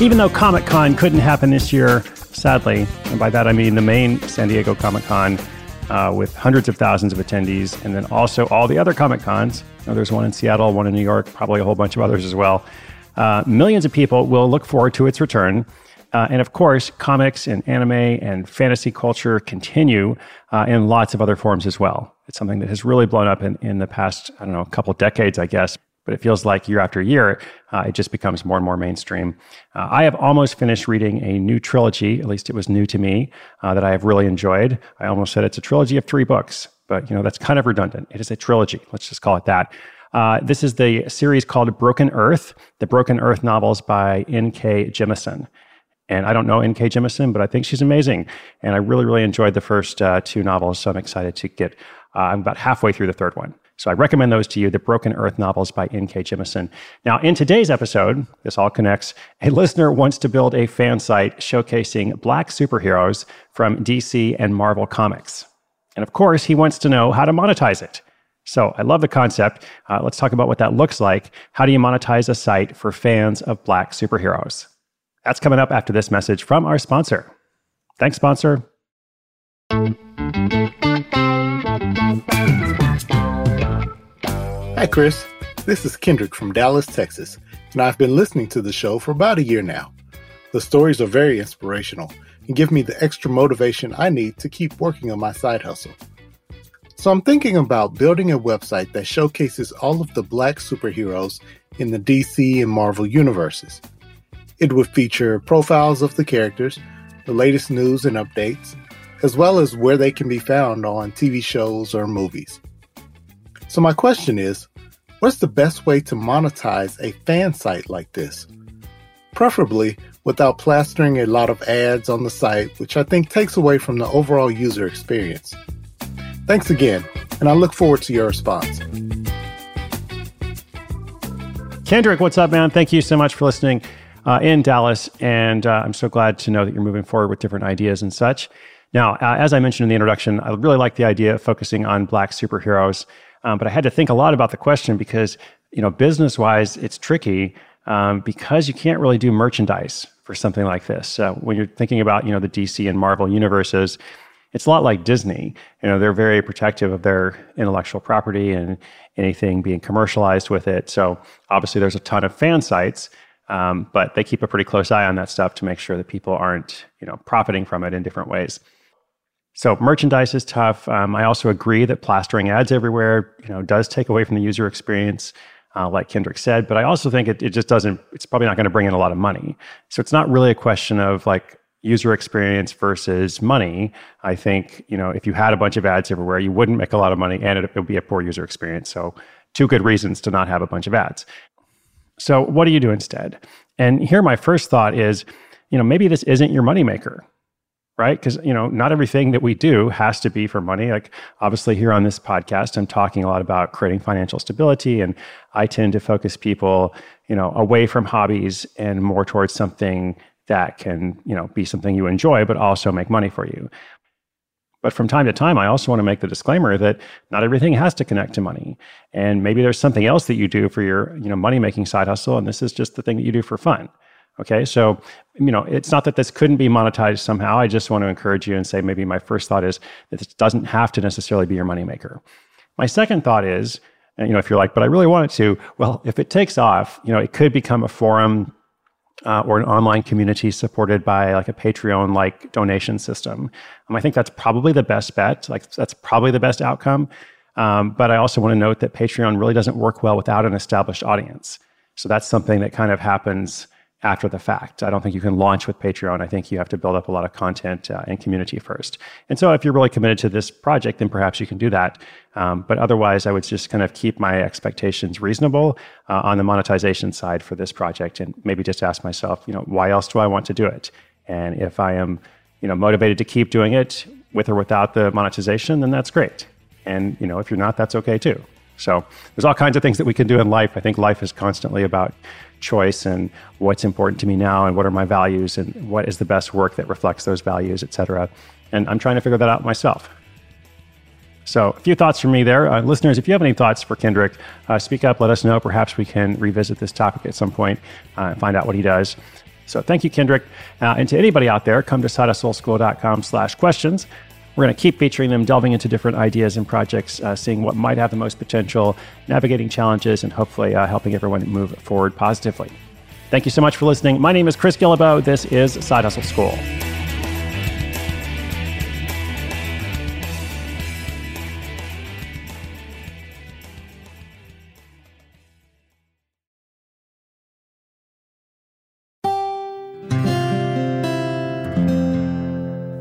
Even though Comic Con couldn't happen this year, sadly, and by that I mean the main San Diego Comic Con uh, with hundreds of thousands of attendees, and then also all the other Comic Cons. There's one in Seattle, one in New York, probably a whole bunch of others as well. Uh, millions of people will look forward to its return. Uh, and of course, comics and anime and fantasy culture continue uh, in lots of other forms as well. It's something that has really blown up in, in the past, I don't know, a couple decades, I guess but it feels like year after year, uh, it just becomes more and more mainstream. Uh, I have almost finished reading a new trilogy, at least it was new to me, uh, that I have really enjoyed. I almost said it's a trilogy of three books, but you know that's kind of redundant. It is a trilogy. Let's just call it that. Uh, this is the series called Broken Earth, the Broken Earth novels by N.K. Jemisin. And I don't know N.K. Jemisin, but I think she's amazing. And I really, really enjoyed the first uh, two novels, so I'm excited to get. Uh, I'm about halfway through the third one. So I recommend those to you, the Broken Earth novels by N.K. Jemisin. Now, in today's episode, this all connects. A listener wants to build a fan site showcasing black superheroes from DC and Marvel Comics. And of course, he wants to know how to monetize it. So I love the concept. Uh, let's talk about what that looks like. How do you monetize a site for fans of black superheroes? That's coming up after this message from our sponsor. Thanks, sponsor. Hi, Chris. This is Kendrick from Dallas, Texas, and I've been listening to the show for about a year now. The stories are very inspirational and give me the extra motivation I need to keep working on my side hustle. So I'm thinking about building a website that showcases all of the black superheroes in the DC and Marvel universes. It would feature profiles of the characters, the latest news and updates, as well as where they can be found on TV shows or movies. So, my question is what's the best way to monetize a fan site like this? Preferably without plastering a lot of ads on the site, which I think takes away from the overall user experience. Thanks again, and I look forward to your response. Kendrick, what's up, man? Thank you so much for listening uh, in Dallas, and uh, I'm so glad to know that you're moving forward with different ideas and such. Now, uh, as I mentioned in the introduction, I really like the idea of focusing on black superheroes. Um, but I had to think a lot about the question because, you know, business wise, it's tricky um, because you can't really do merchandise for something like this. Uh, when you're thinking about, you know, the DC and Marvel universes, it's a lot like Disney. You know, they're very protective of their intellectual property and anything being commercialized with it. So obviously, there's a ton of fan sites, um, but they keep a pretty close eye on that stuff to make sure that people aren't, you know, profiting from it in different ways. So merchandise is tough. Um, I also agree that plastering ads everywhere, you know, does take away from the user experience, uh, like Kendrick said. But I also think it, it just doesn't. It's probably not going to bring in a lot of money. So it's not really a question of like user experience versus money. I think you know if you had a bunch of ads everywhere, you wouldn't make a lot of money, and it, it would be a poor user experience. So two good reasons to not have a bunch of ads. So what do you do instead? And here, my first thought is, you know, maybe this isn't your moneymaker right? Because, you know, not everything that we do has to be for money. Like, obviously, here on this podcast, I'm talking a lot about creating financial stability. And I tend to focus people, you know, away from hobbies and more towards something that can, you know, be something you enjoy, but also make money for you. But from time to time, I also want to make the disclaimer that not everything has to connect to money. And maybe there's something else that you do for your, you know, money making side hustle. And this is just the thing that you do for fun. Okay, so you know, it's not that this couldn't be monetized somehow. I just want to encourage you and say maybe my first thought is that this doesn't have to necessarily be your moneymaker. My second thought is, you know, if you're like, but I really want it to, well, if it takes off, you know, it could become a forum uh, or an online community supported by like a Patreon like donation system. Um, I think that's probably the best bet. Like that's probably the best outcome. Um, but I also want to note that Patreon really doesn't work well without an established audience. So that's something that kind of happens after the fact. I don't think you can launch with Patreon. I think you have to build up a lot of content uh, and community first. And so, if you're really committed to this project, then perhaps you can do that. Um, but otherwise, I would just kind of keep my expectations reasonable uh, on the monetization side for this project, and maybe just ask myself, you know, why else do I want to do it? And if I am, you know, motivated to keep doing it with or without the monetization, then that's great. And you know, if you're not, that's okay too. So there's all kinds of things that we can do in life. I think life is constantly about choice and what's important to me now and what are my values and what is the best work that reflects those values, et cetera. And I'm trying to figure that out myself. So, a few thoughts from me there. Uh, listeners, if you have any thoughts for Kendrick, uh, speak up, let us know. Perhaps we can revisit this topic at some point uh, and find out what he does. So, thank you, Kendrick. Uh, and to anybody out there, come to sidehustleschool.com slash questions. We're going to keep featuring them, delving into different ideas and projects, uh, seeing what might have the most potential, navigating challenges, and hopefully uh, helping everyone move forward positively. Thank you so much for listening. My name is Chris Guillebeau. This is Side Hustle School.